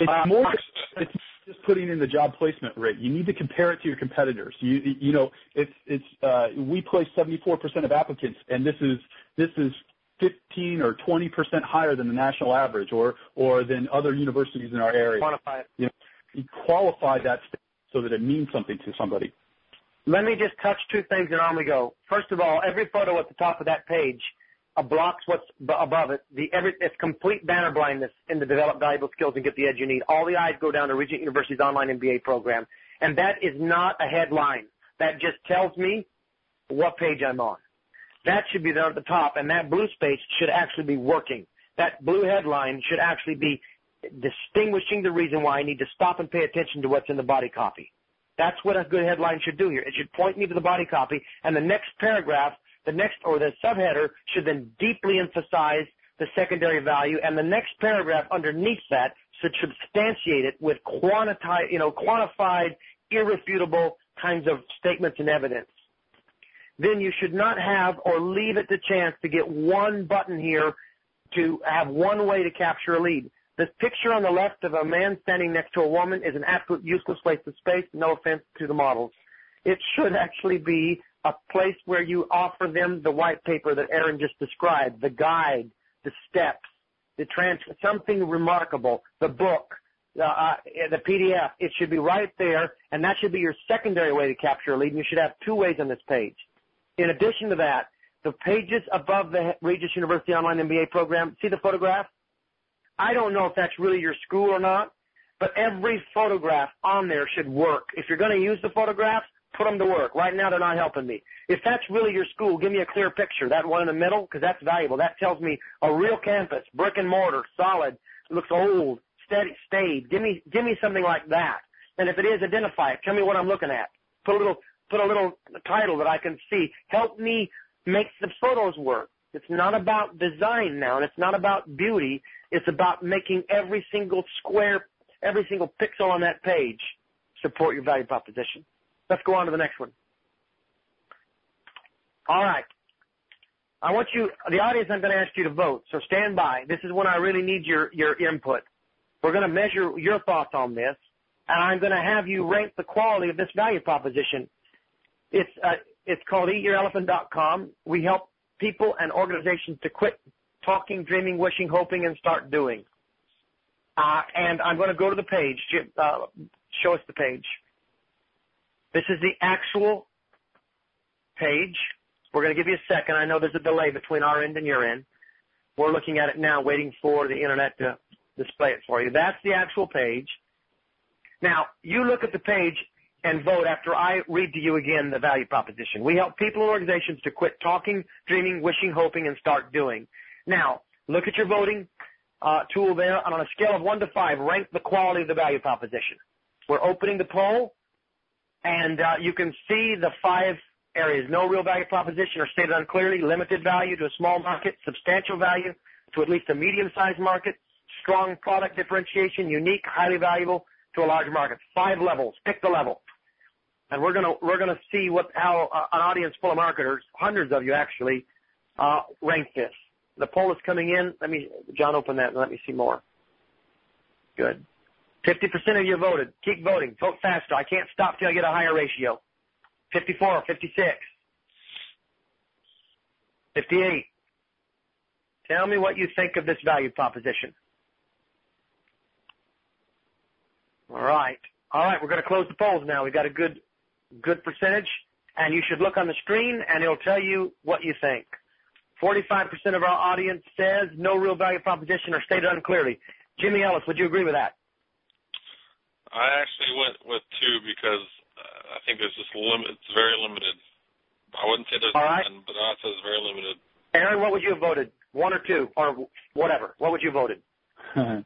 It's uh, more. It's just putting in the job placement rate. You need to compare it to your competitors. You you know, it's it's uh, we place 74% of applicants, and this is this is 15 or 20% higher than the national average, or or than other universities in our area. Quantify it. You know, you qualify that so that it means something to somebody. Let me just touch two things and on we go. First of all, every photo at the top of that page blocks what's above it. The every it's complete banner blindness in the develop valuable skills and get the edge you need. All the eyes go down to Regent University's online MBA program, and that is not a headline. That just tells me what page I'm on. That should be there at the top, and that blue space should actually be working. That blue headline should actually be distinguishing the reason why I need to stop and pay attention to what's in the body copy. That's what a good headline should do here. It should point me to the body copy, and the next paragraph, the next or the subheader should then deeply emphasize the secondary value, and the next paragraph underneath that should substantiate it with quantified, you know, quantified, irrefutable kinds of statements and evidence. Then you should not have or leave it to chance to get one button here to have one way to capture a lead. This picture on the left of a man standing next to a woman is an absolute useless waste of space. No offense to the models. It should actually be a place where you offer them the white paper that Aaron just described, the guide, the steps, the trans, something remarkable, the book, uh, the PDF. It should be right there, and that should be your secondary way to capture a lead. And you should have two ways on this page. In addition to that, the pages above the Regis University Online MBA program, see the photograph? I don't know if that's really your school or not, but every photograph on there should work. If you're going to use the photographs, put them to work. Right now, they're not helping me. If that's really your school, give me a clear picture. That one in the middle, because that's valuable. That tells me a real campus, brick and mortar, solid, looks old, steady, staid. Give me, give me something like that. And if it is, identify it. Tell me what I'm looking at. Put a little, put a little title that I can see. Help me make the photos work. It's not about design now, and it's not about beauty. It's about making every single square, every single pixel on that page support your value proposition. Let's go on to the next one. All right. I want you, the audience, I'm going to ask you to vote. So stand by. This is when I really need your, your input. We're going to measure your thoughts on this, and I'm going to have you rank the quality of this value proposition. It's, uh, it's called eatyourelephant.com. We help people and organizations to quit talking, dreaming, wishing, hoping, and start doing. Uh, and I'm going to go to the page. Uh, show us the page. This is the actual page. We're going to give you a second. I know there's a delay between our end and your end. We're looking at it now, waiting for the internet to display it for you. That's the actual page. Now, you look at the page and vote after I read to you again the value proposition. We help people and organizations to quit talking, dreaming, wishing, hoping, and start doing. Now, look at your voting uh, tool there, and on a scale of 1 to 5, rank the quality of the value proposition. We're opening the poll. And uh, you can see the five areas. No real value proposition or stated unclearly, limited value to a small market, substantial value to at least a medium-sized market, strong product differentiation, unique, highly valuable to a large market. Five levels. Pick the level. And we're gonna we're gonna see what how uh, an audience full of marketers, hundreds of you actually, uh, rank this. The poll is coming in. Let me John open that and let me see more. Good. 50% of you voted. Keep voting. Vote faster. I can't stop till I get a higher ratio. 54, 56, 58. Tell me what you think of this value proposition. All right. All right, we're going to close the polls now. We've got a good, good percentage, and you should look on the screen, and it'll tell you what you think. 45% of our audience says no real value proposition or stated unclearly. Jimmy Ellis, would you agree with that? I actually went with two because uh, I think there's just limit. It's very limited. I wouldn't say there's All right. none, but I'd say it's very limited. Aaron, what would you have voted? One or two, or whatever. What would you have voted?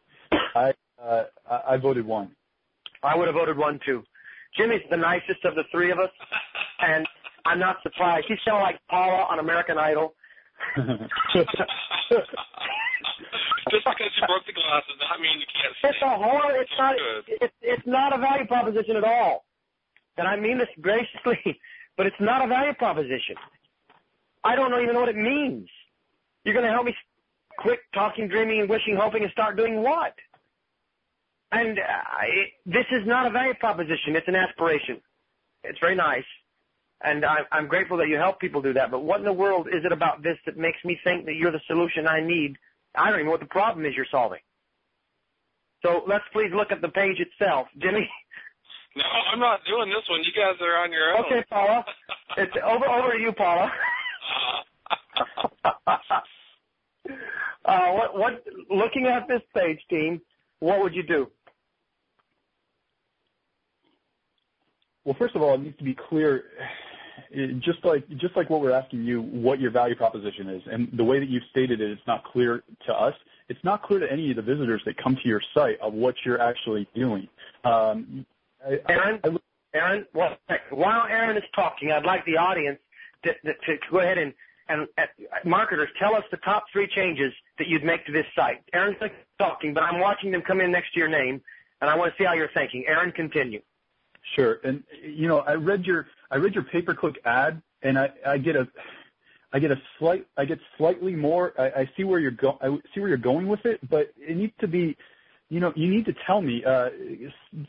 I uh, I voted one. I would have voted one too. Jimmy's the nicest of the three of us, and I'm not surprised. He's kind of like Paula on American Idol. Just because you broke the glass does not mean you can't see. It's a horror. It's not. It's it's not a value proposition at all. And I mean this graciously, but it's not a value proposition. I don't even know what it means. You're going to help me quit talking, dreaming, and wishing, hoping, and start doing what? And uh, it, this is not a value proposition. It's an aspiration. It's very nice. And I, I'm grateful that you help people do that. But what in the world is it about this that makes me think that you're the solution I need I don't even know what the problem is you're solving. So let's please look at the page itself. Jimmy? No, I'm not doing this one. You guys are on your own. Okay, Paula. it's over over to you, Paula. uh, what what looking at this page, team, what would you do? Well, first of all, it needs to be clear just like just like what we're asking you, what your value proposition is, and the way that you've stated it, it's not clear to us. It's not clear to any of the visitors that come to your site of what you're actually doing. Um, Aaron, I, I, Aaron, well, while Aaron is talking, I'd like the audience to, to, to go ahead and and uh, marketers tell us the top three changes that you'd make to this site. Aaron's talking, but I'm watching them come in next to your name, and I want to see how you're thinking. Aaron, continue. Sure. And you know, I read your I read your pay per click ad, and I, I get a I get a slight I get slightly more. I, see where you're go I see where you're going with it, but it needs to be. You know, you need to tell me. Uh,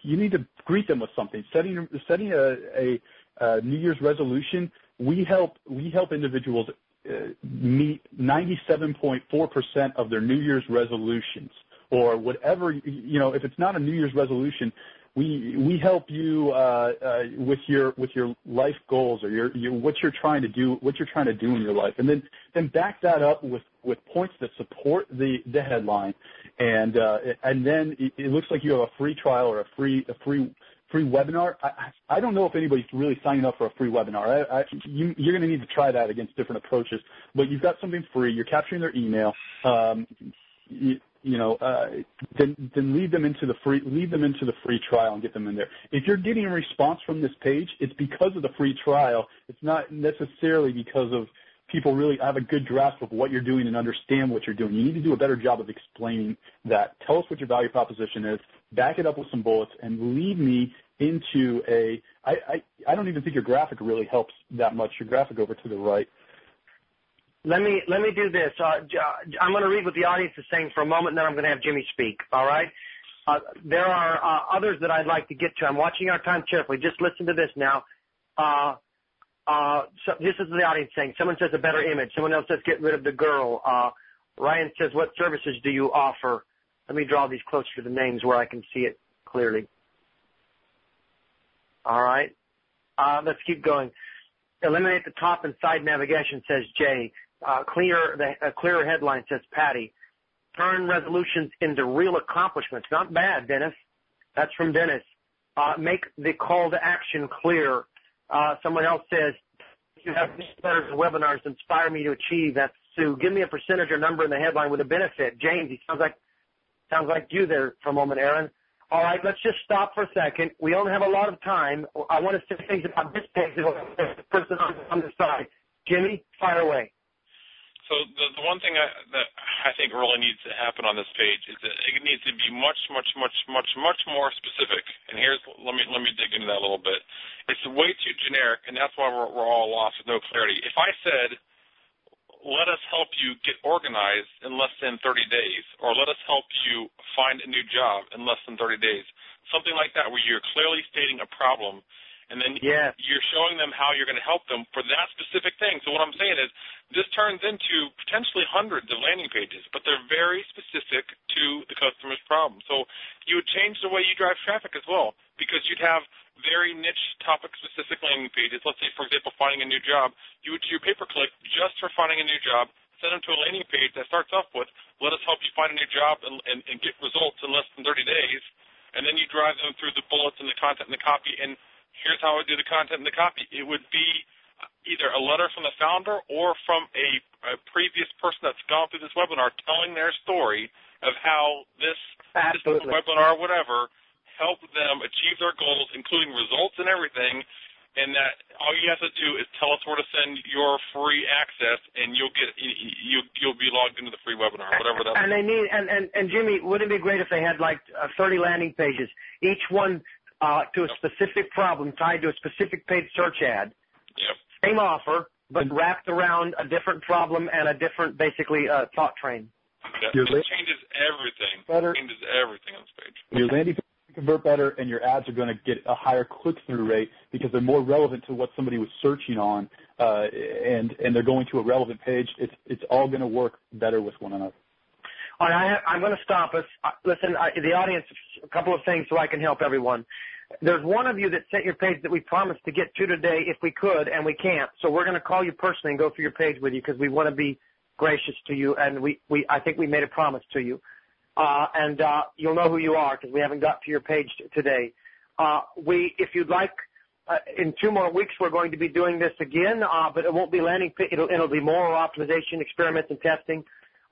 you need to greet them with something. Setting setting a, a, New Year's resolution. We help we help individuals uh, meet 97.4% of their New Year's resolutions or whatever, you know, if it's not a New Year's resolution, we we help you uh, uh, with your with your life goals or what you're trying to do what you're trying to do in your life, and then back that up with points that support the headline, and uh, and then it, looks like you have a free trial or a free a free free webinar. I, I don't know if anybody's really signing up for a free webinar. You're going to need to try that against different approaches. But you've got something free. You're capturing their email. You know, uh, then then lead them into the free lead them into the free trial and get them in there. If you're getting a response from this page, it's because of the free trial. It's not necessarily because of people really have a good grasp of what you're doing and understand what you're doing. You need to do a better job of explaining that. Tell us what your value proposition is, back it up with some bullets, and lead me into a. I, I, I don't even think your graphic really helps that much. Your graphic over to the right. Let me let me do this. Uh, I'm going to read what the audience is saying for a moment, and then I'm going to have Jimmy speak. All right. Uh, there are uh, others that I'd like to get to. I'm watching our time carefully. Just listen to this now. Uh, uh, so this is the audience saying. Someone says a better image. Someone else says get rid of the girl. Uh, Ryan says, what services do you offer? Let me draw these closer to the names where I can see it clearly. All right. Uh, let's keep going. Eliminate the top and side navigation, says Jay. Uh, clear the, a clearer headline, says Patty. Turn resolutions into real accomplishments. Not bad, Dennis. That's from Dennis. Uh, make the call to action clear. Uh, someone else says, you have newsletters and webinars inspire me to achieve. That's Sue. Give me a percentage or number in the headline with a benefit. James, he sounds like sounds like you there for a moment, Aaron. All right, let's just stop for a second. We don't have a lot of time. I want to say things about this page. Person on, on the side. Jimmy, fire away. So the, the one thing I, that I think really needs to happen on this page is that it needs to be much, much, much, much, much more specific. And here's let me let me dig into that a little bit. It's way too generic, and that's why we're, we're all lost with no clarity. If I said, "Let us help you get organized in less than 30 days," or "Let us help you find a new job in less than 30 days," something like that, where you're clearly stating a problem and then yes. you're showing them how you're going to help them for that specific thing. So what I'm saying is this turns into potentially hundreds of landing pages, but they're very specific to the customer's problem. So you would change the way you drive traffic as well because you'd have very niche topic specific landing pages. Let's say, for example, finding a new job. You would do pay per click just for finding a new job, send them to a landing page that starts off with, let us help you find a new job and, and, and get results in less than 30 days. And then you drive them through the bullets and the content and the copy and here's how I do the content and the copy. It would be either a letter from the founder or from a, a previous person that's gone through this webinar telling their story of how this, this webinar or whatever helped them achieve their goals, including results and everything, and that all you have to do is tell us where to send your free access, and you'll get you you'll be logged into the free webinar, whatever that. And they need and and and Jimmy, wouldn't it be great if they had like uh, 30 landing pages, each one uh, to a specific problem tied to a specific paid search ad. Yep. Same offer, but wrapped around a different problem and a different, basically, uh, thought train. Yeah, it changes everything. Better. It changes everything on this page. Your landing page convert better, and your ads are going to get a higher click-through rate because they're more relevant to what somebody was searching on, uh, and and they're going to a relevant page. It's it's all going to work better with one another. All right, I, am going to stop us. Uh, listen, I, the audience, a couple of things so I can help everyone. There's one of you that sent your page that we promised to get to today if we could, and we can't. So we're going to call you personally and go through your page with you because we want to be gracious to you, and we, we I think we made a promise to you. Uh, and uh, you'll know who you are because we haven't got to your page t- today. Uh, we, if you'd like, uh, in two more weeks we're going to be doing this again, uh, but it won't be landing. It'll, it'll be more optimization experiments and testing.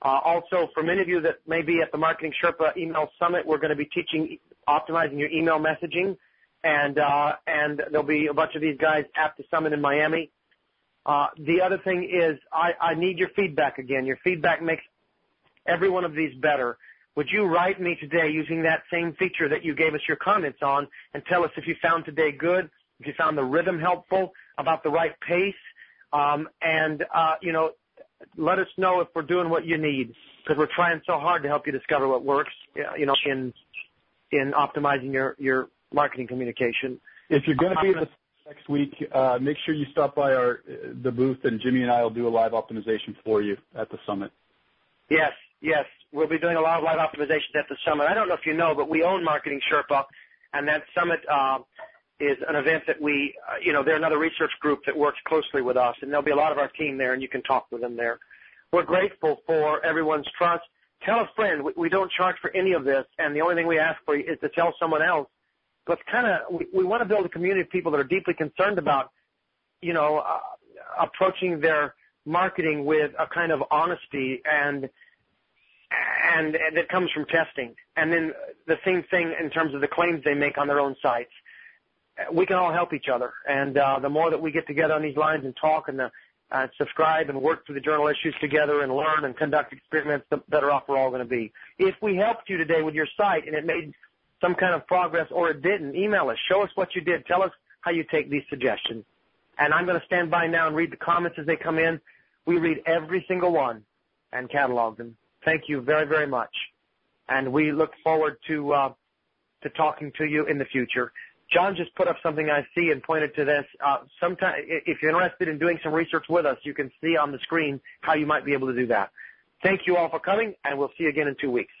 Uh, also, for many of you that may be at the Marketing Sherpa Email Summit, we're going to be teaching optimizing your email messaging, and uh, and there'll be a bunch of these guys at the summit in Miami. Uh, the other thing is, I, I need your feedback again. Your feedback makes every one of these better. Would you write me today using that same feature that you gave us your comments on, and tell us if you found today good, if you found the rhythm helpful, about the right pace, um, and uh, you know let us know if we're doing what you need because we're trying so hard to help you discover what works. You know, in in optimizing your your marketing communication. If you're going to be at the next week, uh, make sure you stop by our the booth, and Jimmy and I will do a live optimization for you at the summit. Yes, yes, we'll be doing a lot of live optimizations at the summit. I don't know if you know, but we own Marketing Sherpa, and that summit uh, is an event that we, uh, you know, they're another research group that works closely with us, and there'll be a lot of our team there, and you can talk with them there. We're grateful for everyone's trust. Tell a friend. We, we don't charge for any of this, and the only thing we ask for is to tell someone else. But kind of, we, we want to build a community of people that are deeply concerned about, you know, uh, approaching their marketing with a kind of honesty and and, and that comes from testing. And then the same thing in terms of the claims they make on their own sites. We can all help each other, and uh, the more that we get together on these lines and talk and the, uh, subscribe and work through the journal issues together and learn and conduct experiments, the better off we're all going to be. If we helped you today with your site and it made some kind of progress or it didn't, email us. Show us what you did. Tell us how you take these suggestions. And I'm going to stand by now and read the comments as they come in. We read every single one and catalog them. Thank you very, very much. And we look forward to, uh, to talking to you in the future. John just put up something I see and pointed to this. Uh, sometime, if you're interested in doing some research with us, you can see on the screen how you might be able to do that. Thank you all for coming, and we'll see you again in two weeks.